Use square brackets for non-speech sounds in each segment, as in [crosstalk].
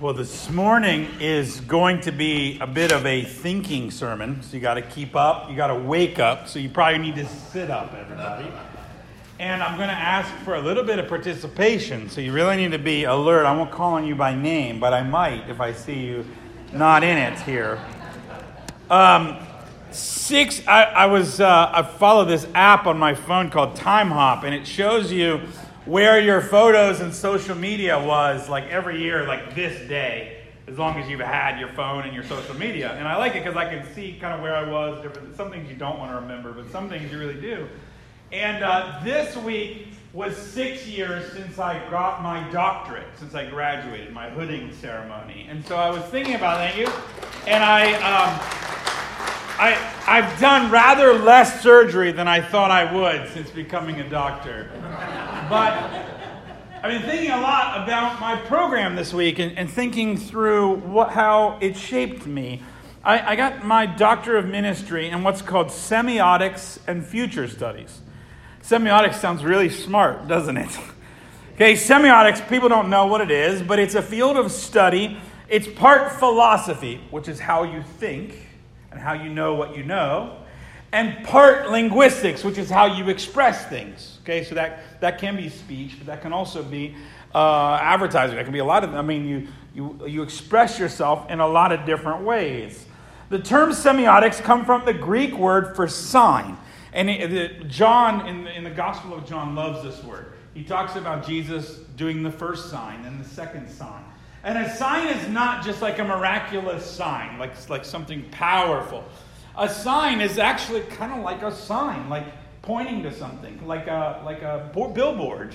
Well, this morning is going to be a bit of a thinking sermon, so you got to keep up, you got to wake up, so you probably need to sit up, everybody. And I'm going to ask for a little bit of participation, so you really need to be alert. I won't call on you by name, but I might if I see you not in it here. Um, six, I, I was, uh, I follow this app on my phone called Timehop, and it shows you where your photos and social media was like every year, like this day, as long as you've had your phone and your social media. And I like it because I can see kind of where I was, different, some things you don't want to remember, but some things you really do. And uh, this week was six years since I got my doctorate, since I graduated, my hooding ceremony. And so I was thinking about thank you, and I. Um, I, I've done rather less surgery than I thought I would since becoming a doctor. But I've been thinking a lot about my program this week and, and thinking through what, how it shaped me. I, I got my Doctor of Ministry in what's called semiotics and future studies. Semiotics sounds really smart, doesn't it? [laughs] Okay, semiotics, people don't know what it is, but it's a field of study. It's part philosophy, which is how you think and how you know what you know, and part linguistics, which is how you express things. Okay, so that, that can be speech, but that can also be uh, advertising. That can be a lot of, I mean, you, you, you express yourself in a lot of different ways. The term semiotics come from the Greek word for sign. And it, it, John, in the, in the Gospel of John, loves this word. He talks about Jesus doing the first sign and the second sign. And a sign is not just like a miraculous sign, like, like something powerful. A sign is actually kind of like a sign, like pointing to something, like a, like a billboard.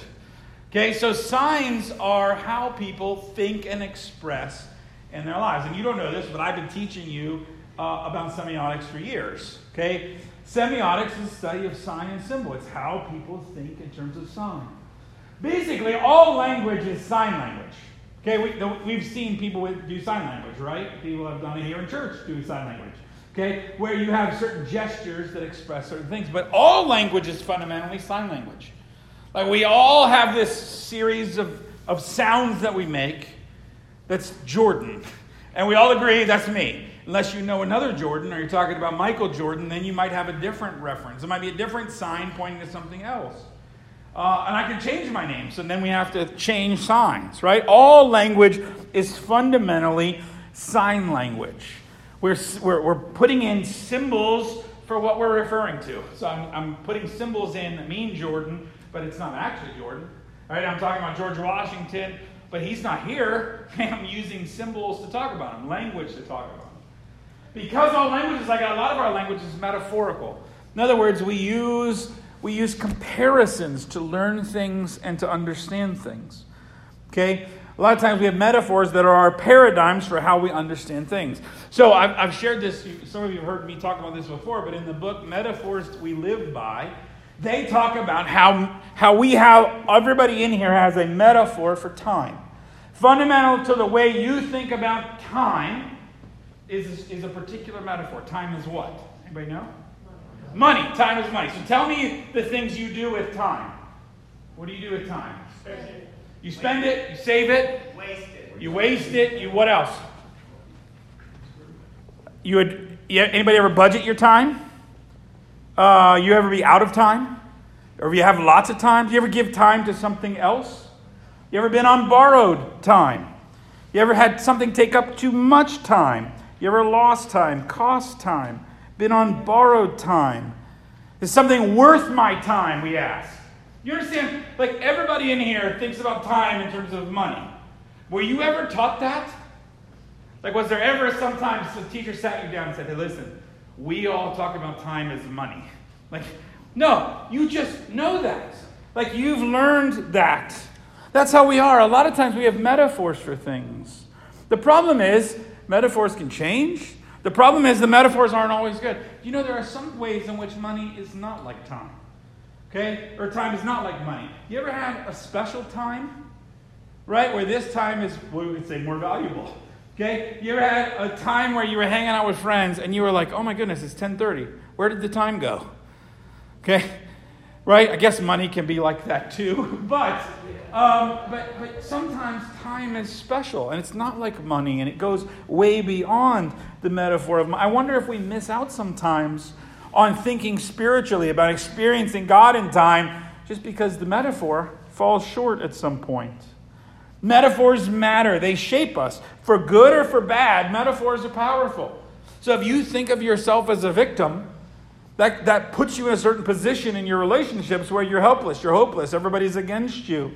Okay, so signs are how people think and express in their lives. And you don't know this, but I've been teaching you uh, about semiotics for years. Okay, semiotics is the study of sign and symbol. It's how people think in terms of sign. Basically, all language is sign language. Okay, we, we've seen people do sign language, right? People have done it here in church, do sign language. Okay, where you have certain gestures that express certain things. But all language is fundamentally sign language. Like we all have this series of, of sounds that we make that's Jordan. And we all agree that's me. Unless you know another Jordan or you're talking about Michael Jordan, then you might have a different reference. It might be a different sign pointing to something else. Uh, and I can change my name, so then we have to change signs, right? All language is fundamentally sign language. We're, we're, we're putting in symbols for what we're referring to. So I'm, I'm putting symbols in that mean Jordan, but it's not actually Jordan. Right? I'm talking about George Washington, but he's not here. [laughs] I'm using symbols to talk about him, language to talk about him. Because all languages, like a lot of our language, is metaphorical. In other words, we use we use comparisons to learn things and to understand things. Okay? A lot of times we have metaphors that are our paradigms for how we understand things. So I've, I've shared this, some of you have heard me talk about this before, but in the book Metaphors We Live By, they talk about how, how we have, everybody in here has a metaphor for time. Fundamental to the way you think about time is, is a particular metaphor. Time is what? Anybody know? Money. Time is money. So tell me the things you do with time. What do you do with time? Spend it. You spend it, you save it. You waste it, you what else? You would anybody ever budget your time? Uh, you ever be out of time? Or you have lots of time? Do you ever give time to something else? You ever been on borrowed time? You ever had something take up too much time? You ever lost time, cost time? been on borrowed time? Is something worth my time, we ask? You understand? Like everybody in here thinks about time in terms of money. Were you ever taught that? Like, was there ever sometimes the teacher sat you down and said, hey, listen, we all talk about time as money? Like, no, you just know that. Like, you've learned that. That's how we are. A lot of times we have metaphors for things. The problem is, metaphors can change, the problem is the metaphors aren't always good. You know, there are some ways in which money is not like time. Okay? Or time is not like money. You ever had a special time? Right? Where this time is, we would say, more valuable. Okay? You ever had a time where you were hanging out with friends and you were like, oh my goodness, it's 1030. Where did the time go? Okay? right? I guess money can be like that too. [laughs] But, um, but, but sometimes time is special, and it's not like money, and it goes way beyond the metaphor of money. I wonder if we miss out sometimes on thinking spiritually about experiencing God in time just because the metaphor falls short at some point. Metaphors matter, they shape us. For good or for bad, metaphors are powerful. So if you think of yourself as a victim, that, that puts you in a certain position in your relationships where you're helpless, you're hopeless, everybody's against you.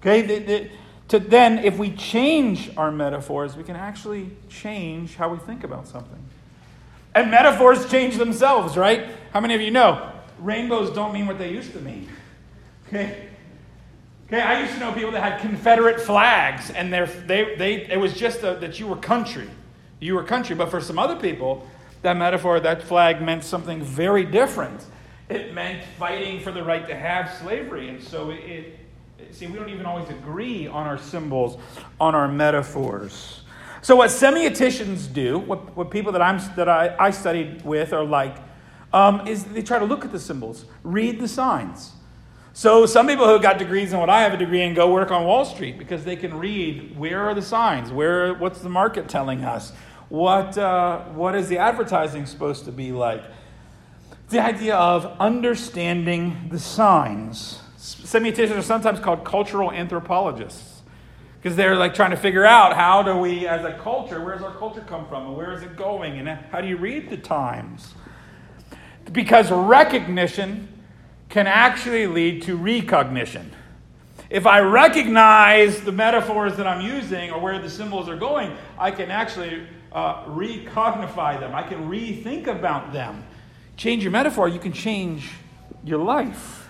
Okay? The, the, to then, if we change our metaphors, we can actually change how we think about something. And metaphors change themselves, right? How many of you know rainbows don't mean what they used to mean? Okay? Okay, I used to know people that had Confederate flags, and they, they, it was just a, that you were country. You were country. But for some other people, that metaphor, that flag meant something very different. It meant fighting for the right to have slavery. And so it, it see, we don't even always agree on our symbols, on our metaphors. So what semioticians do, what, what people that, I'm, that I, I studied with are like, um, is they try to look at the symbols, read the signs. So some people who got degrees in what I have a degree in go work on Wall Street because they can read where are the signs, where what's the market telling us, what, uh, what is the advertising supposed to be like? The idea of understanding the signs. Semioticians are sometimes called cultural anthropologists because they're like trying to figure out how do we, as a culture, where does our culture come from and where is it going and how do you read the times? Because recognition can actually lead to recognition. If I recognize the metaphors that I'm using or where the symbols are going, I can actually uh, recognify them. I can rethink about them. Change your metaphor, you can change your life.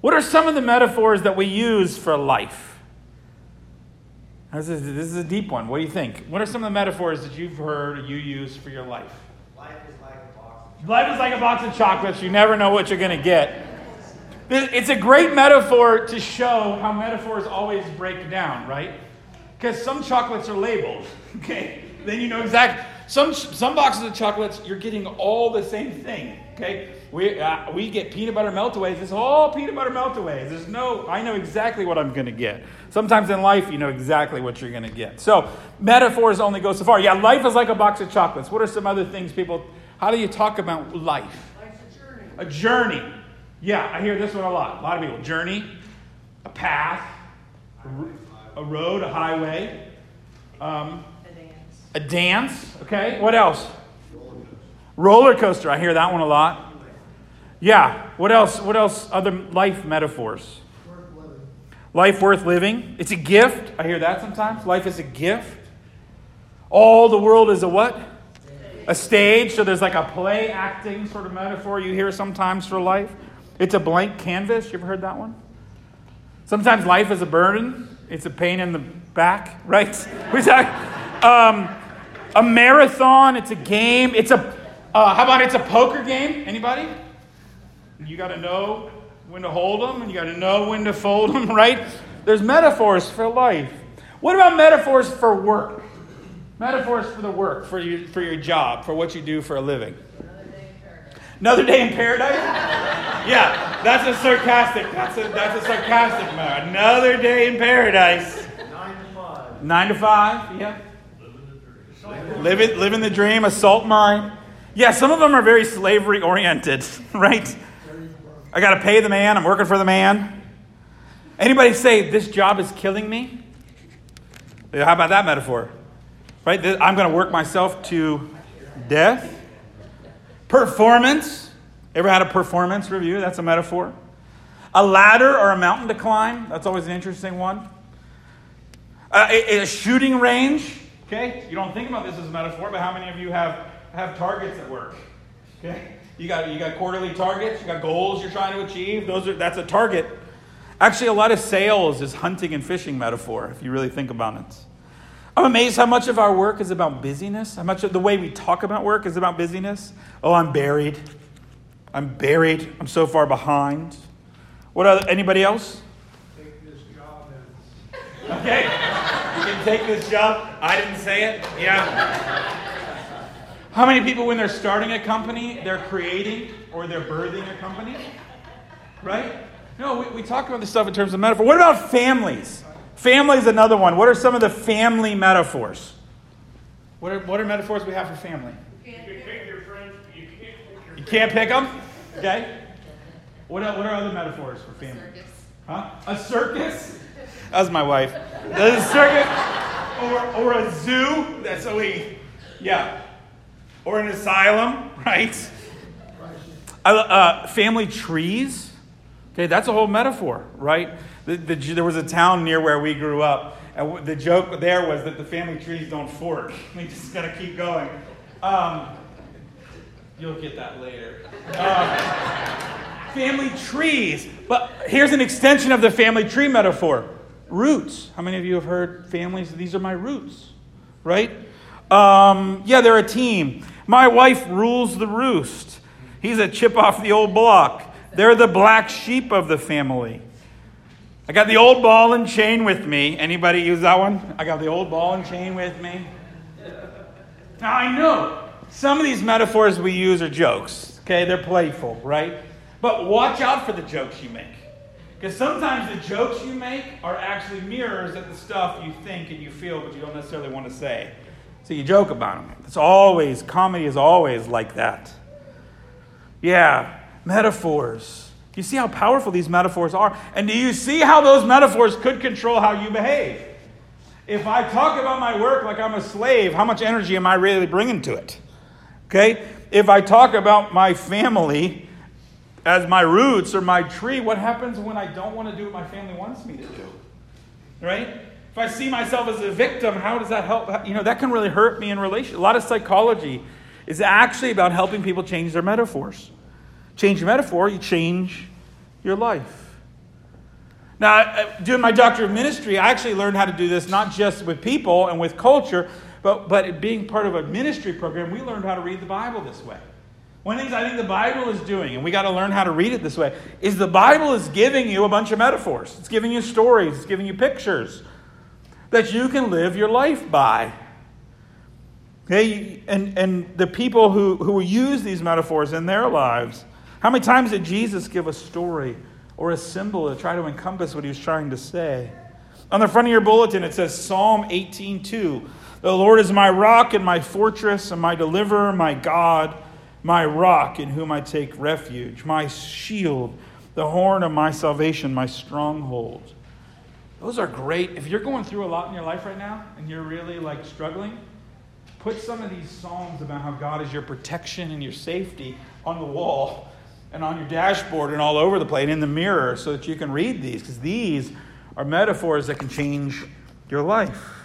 What are some of the metaphors that we use for life? This is, this is a deep one. What do you think? What are some of the metaphors that you've heard you use for your life? Life is like a box of Life is like a box of chocolates. You never know what you're going to get. It's a great metaphor to show how metaphors always break down, right? Because some chocolates are labeled, [laughs] okay? then you know exactly. Some, some boxes of chocolates, you're getting all the same thing. Okay, we, uh, we get peanut butter meltaways. It's all peanut butter meltaways. There's no, I know exactly what I'm going to get. Sometimes in life, you know exactly what you're going to get. So metaphors only go so far. Yeah, life is like a box of chocolates. What are some other things people? How do you talk about life? Life's a journey. A journey. Yeah, I hear this one a lot. A lot of people. Journey, a path, a road, a highway. Um, a dance, okay? What else? Roller coaster. I hear that one a lot. Yeah. What else? What else? Other life metaphors. Life worth living. It's a gift. I hear that sometimes. Life is a gift. All the world is a what? A stage. So there's like a play acting sort of metaphor you hear sometimes for life. It's a blank canvas. You ever heard that one? Sometimes life is a burden. It's a pain in the back, [laughs] right? We talk. Um, a marathon, it's a game. It's a, uh, how about it's a poker game? Anybody? You got to know when to hold them and you got to know when to fold them, [laughs] right? There's metaphors for life. What about metaphors for work? Metaphors for the work, for, you, for your job, for what you do for a living. Another day in paradise? yeah, that's a sarcastic. That's a that's a sarcastic mode. Another day in paradise. Nine to five. Nine to five. Yeah. Living, living the dream, a salt mine. Yeah, some of them are very slavery oriented, [laughs] right? I got to pay the man, I'm working for the man. Anybody say, this job is killing me? How about that metaphor? Right? I'm going to work myself to death. Performance. Ever had a performance review? That's a metaphor. A ladder or a mountain to climb. That's always an interesting one. Uh, a, a shooting range. Okay? You don't think about this as a metaphor, but how many of you have, have targets at work? Okay? You got, you got quarterly targets, you got goals you're trying to achieve. Those are, that's a target. Actually, a lot of sales is hunting and fishing metaphor, if you really think about it. I'm amazed how much of our work is about busyness. How much of the way we talk about work is about busyness. Oh, I'm buried. I'm buried. I'm so far behind. What other, anybody else? Take this job Okay. You can take this job. I didn't say it. Yeah. How many people, when they're starting a company, they're creating or they're birthing a company? Right? No, we, we talk about this stuff in terms of metaphor. What about families? Family is another one. What are some of the family metaphors? What are, what are metaphors we have for family? You can pick your friends, you can't pick your You can't pick them? Okay. What are, what are other metaphors for family? Circus. Huh? A circus? That was my wife. A circus or, or a zoo. That's what we, yeah. Or an asylum, [laughs] right? Uh, family trees. Okay, that's a whole metaphor, right? The, the, there was a town near where we grew up, and the joke there was that the family trees don't fork. [laughs] We just gotta keep going. Um, you'll get that later. Uh, family trees. But here's an extension of the family tree metaphor roots. How many of you have heard families? These are my roots, right? Um, yeah, they're a team. My wife rules the roost. He's a chip off the old block. They're the black sheep of the family. I got the old ball and chain with me. Anybody use that one? I got the old ball and chain with me. Now I know some of these metaphors we use are jokes. Okay, they're playful, right? But watch out for the jokes you make. Because sometimes the jokes you make are actually mirrors of the stuff you think and you feel, but you don't necessarily want to say. So you joke about them. It's always, comedy is always like that. Yeah, metaphors. You see how powerful these metaphors are? And do you see how those metaphors could control how you behave? If I talk about my work like I'm a slave, how much energy am I really bringing to it? Okay? If I talk about my family as my roots or my tree, what happens when I don't want to do what my family wants me to do? Right? If I see myself as a victim, how does that help? You know, that can really hurt me in relation. A lot of psychology is actually about helping people change their metaphors. Change your metaphor, you change your life. Now, uh, doing my doctor of ministry, I actually learned how to do this not just with people and with culture, but, but being part of a ministry program, we learned how to read the Bible this way. One of the things I think the Bible is doing, and we got to learn how to read it this way, is the Bible is giving you a bunch of metaphors. It's giving you stories, it's giving you pictures that you can live your life by. Okay, and, and the people who, who use these metaphors in their lives, how many times did Jesus give a story or a symbol to try to encompass what he was trying to say? On the front of your bulletin, it says Psalm 18:2. The Lord is my rock and my fortress and my deliverer, my God, my rock in whom I take refuge, my shield, the horn of my salvation, my stronghold. Those are great. If you're going through a lot in your life right now and you're really like struggling, put some of these psalms about how God is your protection and your safety on the wall and on your dashboard and all over the place and in the mirror so that you can read these because these are metaphors that can change your life.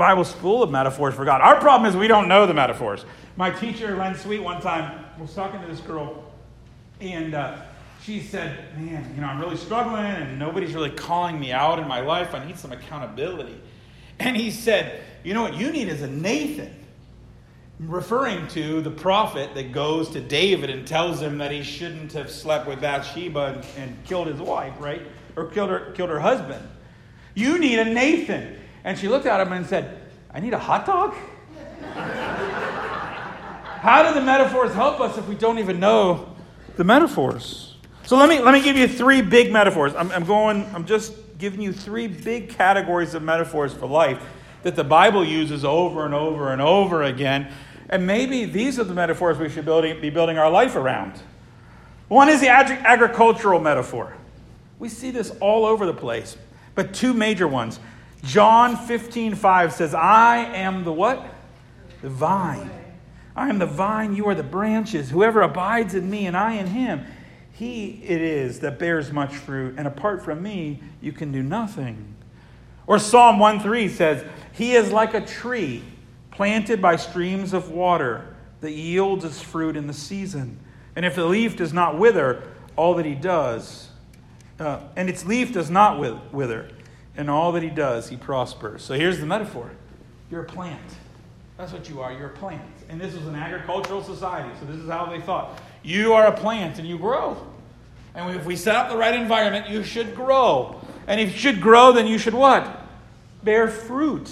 Bible's full of metaphors for God. Our problem is we don't know the metaphors. My teacher, Len Sweet, one time was talking to this girl, and uh, she said, Man, you know, I'm really struggling, and nobody's really calling me out in my life. I need some accountability. And he said, You know what you need is a Nathan, referring to the prophet that goes to David and tells him that he shouldn't have slept with Bathsheba and, and killed his wife, right? Or killed her, killed her husband. You need a Nathan. And she looked at him and said, I need a hot dog? How do the metaphors help us if we don't even know the metaphors? So let me, let me give you three big metaphors. I'm, I'm going, I'm just giving you three big categories of metaphors for life that the Bible uses over and over and over again. And maybe these are the metaphors we should building, be building our life around. One is the ag- agricultural metaphor. We see this all over the place, but two major ones. John 15, 5 says, I am the what? The vine. I am the vine, you are the branches. Whoever abides in me and I in him, he it is that bears much fruit, and apart from me, you can do nothing. Or Psalm 1 3 says, He is like a tree planted by streams of water that yields its fruit in the season. And if the leaf does not wither, all that he does, uh, and its leaf does not wither, and all that he does, he prospers. So here's the metaphor you're a plant. That's what you are. You're a plant. And this was an agricultural society, so this is how they thought. You are a plant and you grow. And if we set up the right environment, you should grow. And if you should grow, then you should what? Bear fruit.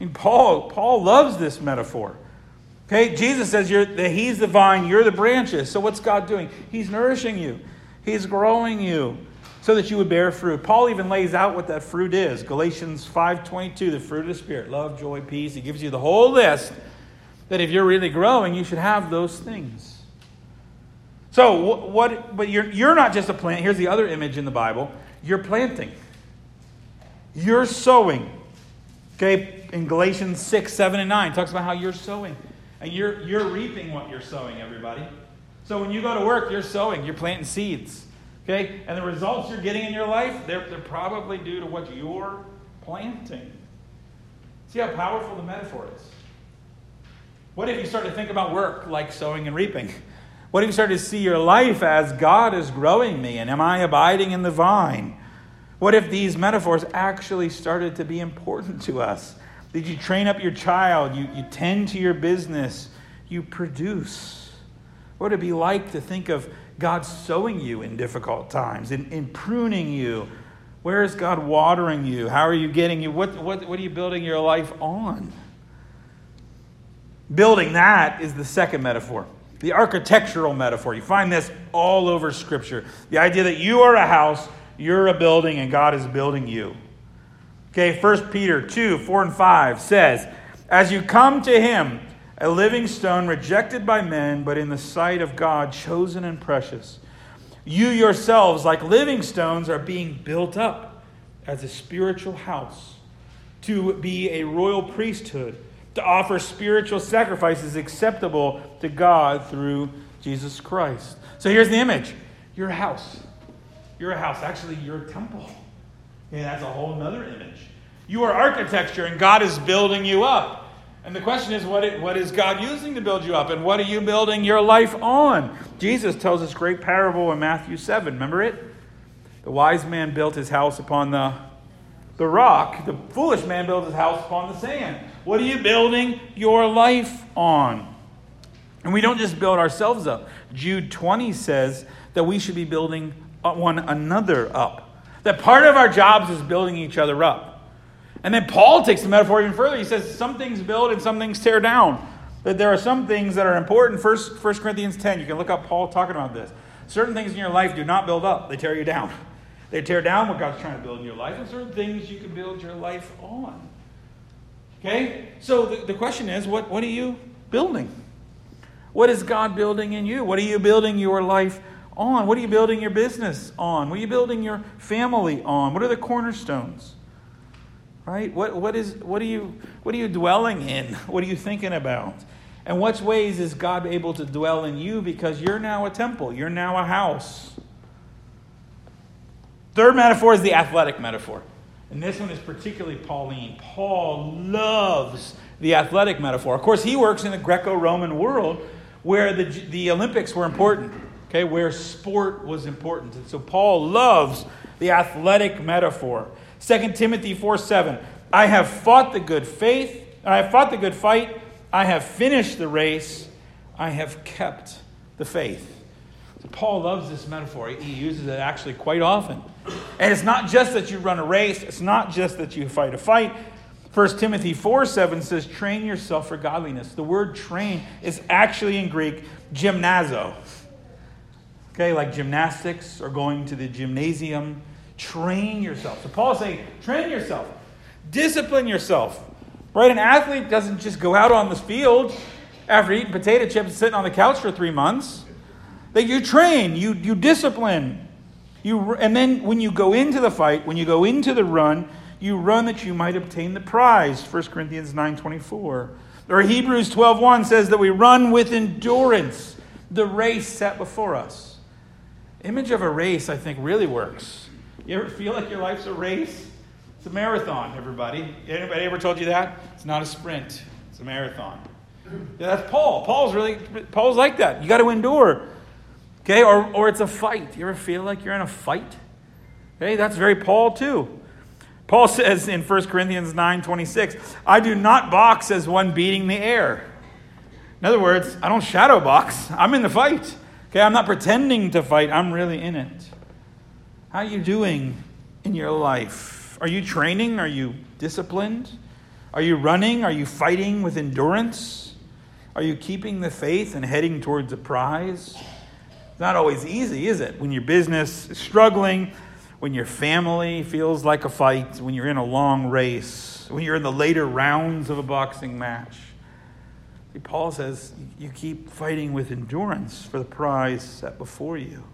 Mean, Paul, Paul loves this metaphor. Okay, Jesus says you're, that He's the vine, you're the branches. So what's God doing? He's nourishing you, He's growing you so that you would bear fruit. Paul even lays out what that fruit is. Galatians 5:22, the fruit of the spirit, love, joy, peace. He gives you the whole list that if you're really growing, you should have those things. So what but you're you're not just a plant. Here's the other image in the Bible. You're planting. You're sowing. Okay, in Galatians 6, 7, and 9, talks about how you're sowing. And you're, you're reaping what you're sowing, everybody. So when you go to work, you're sowing, you're planting seeds. Okay? And the results you're getting in your life, they're, they're probably due to what you're planting. See how powerful the metaphor is? What if you start to think about work like sowing and reaping? What if you start to see your life as God is growing me and am I abiding in the vine? What if these metaphors actually started to be important to us? Did you train up your child? You, you tend to your business? You produce? What would it be like to think of God sowing you in difficult times, in, in pruning you? Where is God watering you? How are you getting you? What, what, what are you building your life on? Building that is the second metaphor, the architectural metaphor. You find this all over Scripture. The idea that you are a house you're a building and God is building you. Okay, 1 Peter 2 4 and 5 says, As you come to him, a living stone rejected by men, but in the sight of God, chosen and precious, you yourselves, like living stones, are being built up as a spiritual house to be a royal priesthood, to offer spiritual sacrifices acceptable to God through Jesus Christ. So here's the image your house. You're a house. Actually, you're a temple. And that's a whole other image. You are architecture, and God is building you up. And the question is, what, it, what is God using to build you up? And what are you building your life on? Jesus tells this great parable in Matthew 7. Remember it? The wise man built his house upon the, the rock, the foolish man built his house upon the sand. What are you building your life on? And we don't just build ourselves up. Jude 20 says that we should be building uh, one another up. That part of our jobs is building each other up. And then Paul takes the metaphor even further. He says some things build and some things tear down. That there are some things that are important. First, 1 Corinthians 10, you can look up Paul talking about this. Certain things in your life do not build up, they tear you down. [laughs] They tear down what God's trying to build in your life, and certain things you can build your life on. Okay? So the, the question is what, what are you building? What is God building in you? What are you building your life on? What are you building your business on? What are you building your family on? What are the cornerstones? Right? What, what, is, what, are you, what are you dwelling in? [laughs] What are you thinking about? And what ways is God able to dwell in you because you're now a temple, you're now a house? Third metaphor is the athletic metaphor. And this one is particularly Pauline. Paul loves the athletic metaphor. Of course, he works in the Greco Roman world where the, the Olympics were important okay, where sport was important. And so Paul loves the athletic metaphor. 2 Timothy 4 7. I have fought the good faith, I have fought the good fight, I have finished the race, I have kept the faith. So Paul loves this metaphor. He uses it actually quite often. And it's not just that you run a race, it's not just that you fight a fight. 1 Timothy 4 7 says, train yourself for godliness. The word train is actually in Greek gymnazo. Okay, like gymnastics or going to the gymnasium. Train yourself. So Paul's saying, train yourself, discipline yourself. Right? An athlete doesn't just go out on the field after eating potato chips and sitting on the couch for three months. That you train, you, you discipline. You, and then when you go into the fight, when you go into the run, you run that you might obtain the prize. 1 Corinthians 9.24. Or Hebrews 12.1 says that we run with endurance the race set before us image of a race, I think, really works. You ever feel like your life's a race? It's a marathon, everybody. Anybody ever told you that? It's not a sprint, it's a marathon. Yeah, that's Paul. Paul's really Paul's like that. You got to endure. Okay, or, or it's a fight. You ever feel like you're in a fight? Okay, that's very Paul too. Paul [laughs] says in 1 Corinthians 9 26, I do not box as one beating the air. In other words, I don't shadow box, I'm in the fight. Okay, I'm not pretending to fight, I'm really in it. How are you doing in your life? Are you training? Are you disciplined? Are you running? Are you fighting with endurance? Are you keeping the faith and heading towards a prize? It's not always easy, is it? When your business is struggling, when your family feels like a fight, when you're in a long race, when you're in the later rounds of a boxing match. Paul says you keep fighting with endurance for the prize set before you.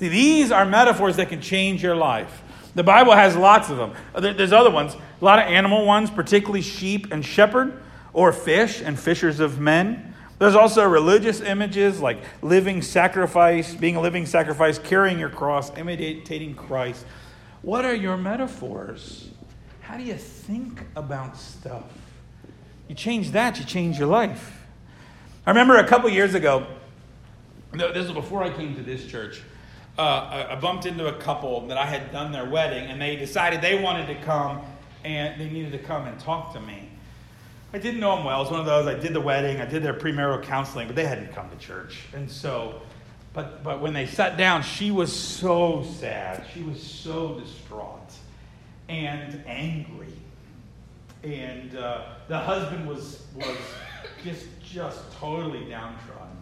See, these are metaphors that can change your life. The Bible has lots of them. Uh, there's other ones, a lot of animal ones, particularly sheep and shepherd, or fish and fishers of men. There's also religious images like living sacrifice, being a living sacrifice, carrying your cross, imitating Christ. What are your metaphors? How do you think about stuff? You change that, you change your life. I remember a couple years ago, this was before I came to this church, uh, I bumped into a couple that I had done their wedding, and they decided they wanted to come and they needed to come and talk to me. I didn't know them well. It was one of those, I did the wedding, I did their premarital counseling, but they hadn't come to church. And so, but, but when they sat down, she was so sad. She was so distraught and angry. And uh, the husband was, was just, just totally downtrodden.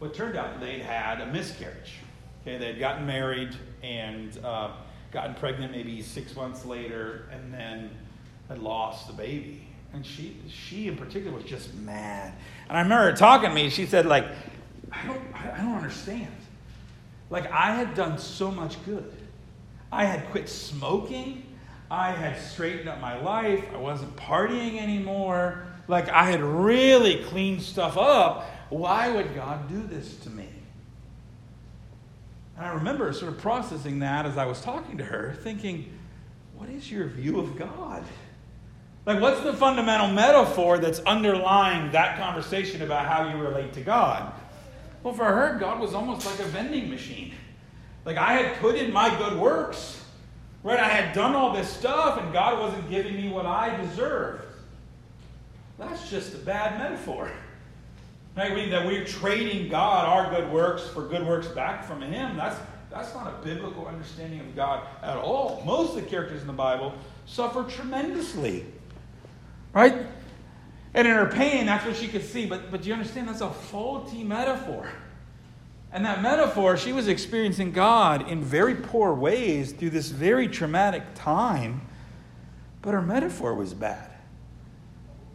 Well, it turned out they'd had a miscarriage. Okay, they had gotten married and uh, gotten pregnant maybe six months later and then had lost the baby. And she, she in particular was just mad. And I remember her talking to me. She said, like, I don't, I don't understand. Like, I had done so much good. I had quit smoking. I had straightened up my life. I wasn't partying anymore. Like, I had really cleaned stuff up. Why would God do this to me? And I remember sort of processing that as I was talking to her, thinking, what is your view of God? Like, what's the fundamental metaphor that's underlying that conversation about how you relate to God? Well, for her, God was almost like a vending machine. Like, I had put in my good works, right? I had done all this stuff, and God wasn't giving me what I deserved. That's just a bad metaphor. Right? mean that we're trading God, our good works, for good works back from Him. That's, that's not a biblical understanding of God at all. Most of the characters in the Bible suffer tremendously Right? And in her pain, that's what she could see. But, but do you understand? That's a faulty metaphor. And that metaphor, she was experiencing God in very poor ways through this very traumatic time, but her metaphor was bad.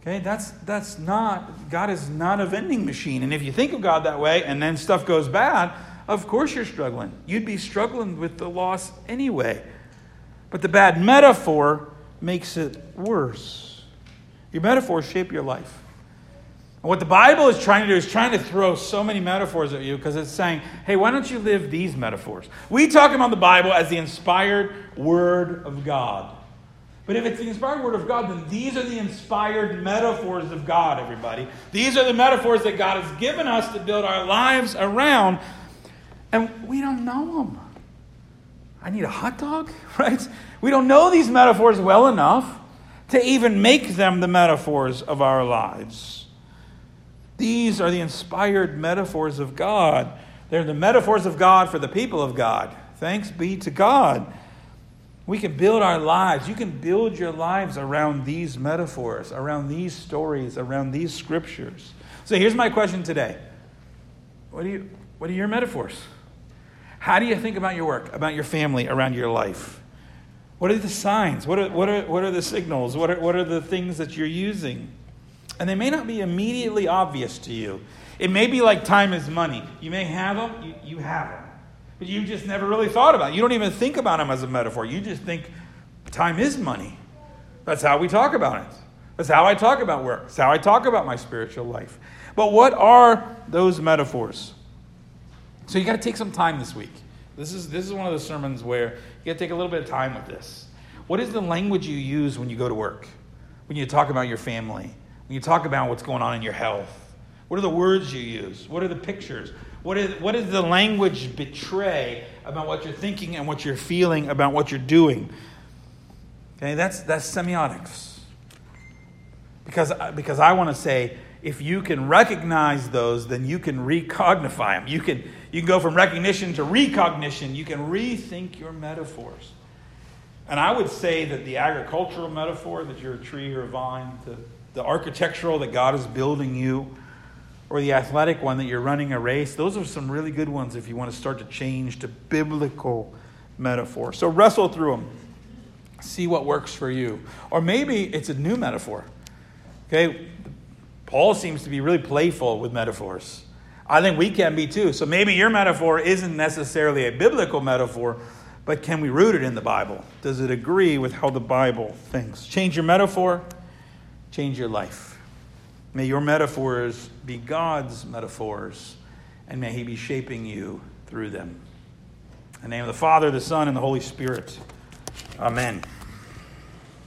Okay, that's, that's not, God is not a vending machine. And if you think of God that way and then stuff goes bad, of course you're struggling. You'd be struggling with the loss anyway. But the bad metaphor makes it worse. Your metaphors shape your life. And what the Bible is trying to do is trying to throw so many metaphors at you because it's saying, hey, why don't you live these metaphors? We talk about the Bible as the inspired Word of God. But if it's the inspired Word of God, then these are the inspired metaphors of God, everybody. These are the metaphors that God has given us to build our lives around, and we don't know them. I need a hot dog, [laughs] right? We don't know these metaphors well enough to even make them the metaphors of our lives. These are the inspired metaphors of God. They're the metaphors of God for the people of God. Thanks be to God. We can build our lives. You can build your lives around these metaphors, around these stories, around these scriptures. So here's my question today. What are, you, what are your metaphors? How do you think about your work, about your family, around your life? What are the signs? What are, what are, what are the signals? What are, what are the things that you're using? And they may not be immediately obvious to you. It may be like time is money. You may have them, you, you have them. But you just never really thought about it. You don't even think about them as a metaphor. You just think time is money. That's how we talk about it. That's how I talk about work. That's how I talk about my spiritual life. But what are those metaphors? So you got to take some time this week. This is, this is one of the sermons where you got to take a little bit of time with this. What is the language you use when you go to work? When you talk about your family? When you talk about what's going on in your health? What are the words you use? What are the pictures? What is, what does the language betray about what you're thinking and what you're feeling about what you're doing? Okay, that's, that's semiotics. Because, uh, because I want to say, if you can recognize those, then you can recognify them. You can, you can go from recognition to recognition. You can rethink your metaphors. And I would say that the agricultural metaphor, that you're a tree or a vine, the, the architectural, that God is building you, or the athletic one, that you're running a race, those are some really good ones if you want to start to change to biblical metaphor. So wrestle through them. See what works for you. Or maybe it's a new metaphor. Okay? Paul seems to be really playful with metaphors. I think we can be too. So maybe your metaphor isn't necessarily a biblical metaphor, but can we root it in the Bible? Does it agree with how the Bible thinks? Change your metaphor, change your life. May your metaphors be God's metaphors, and may He be shaping you through them. In the name of the Father, the Son, and the Holy Spirit. Amen.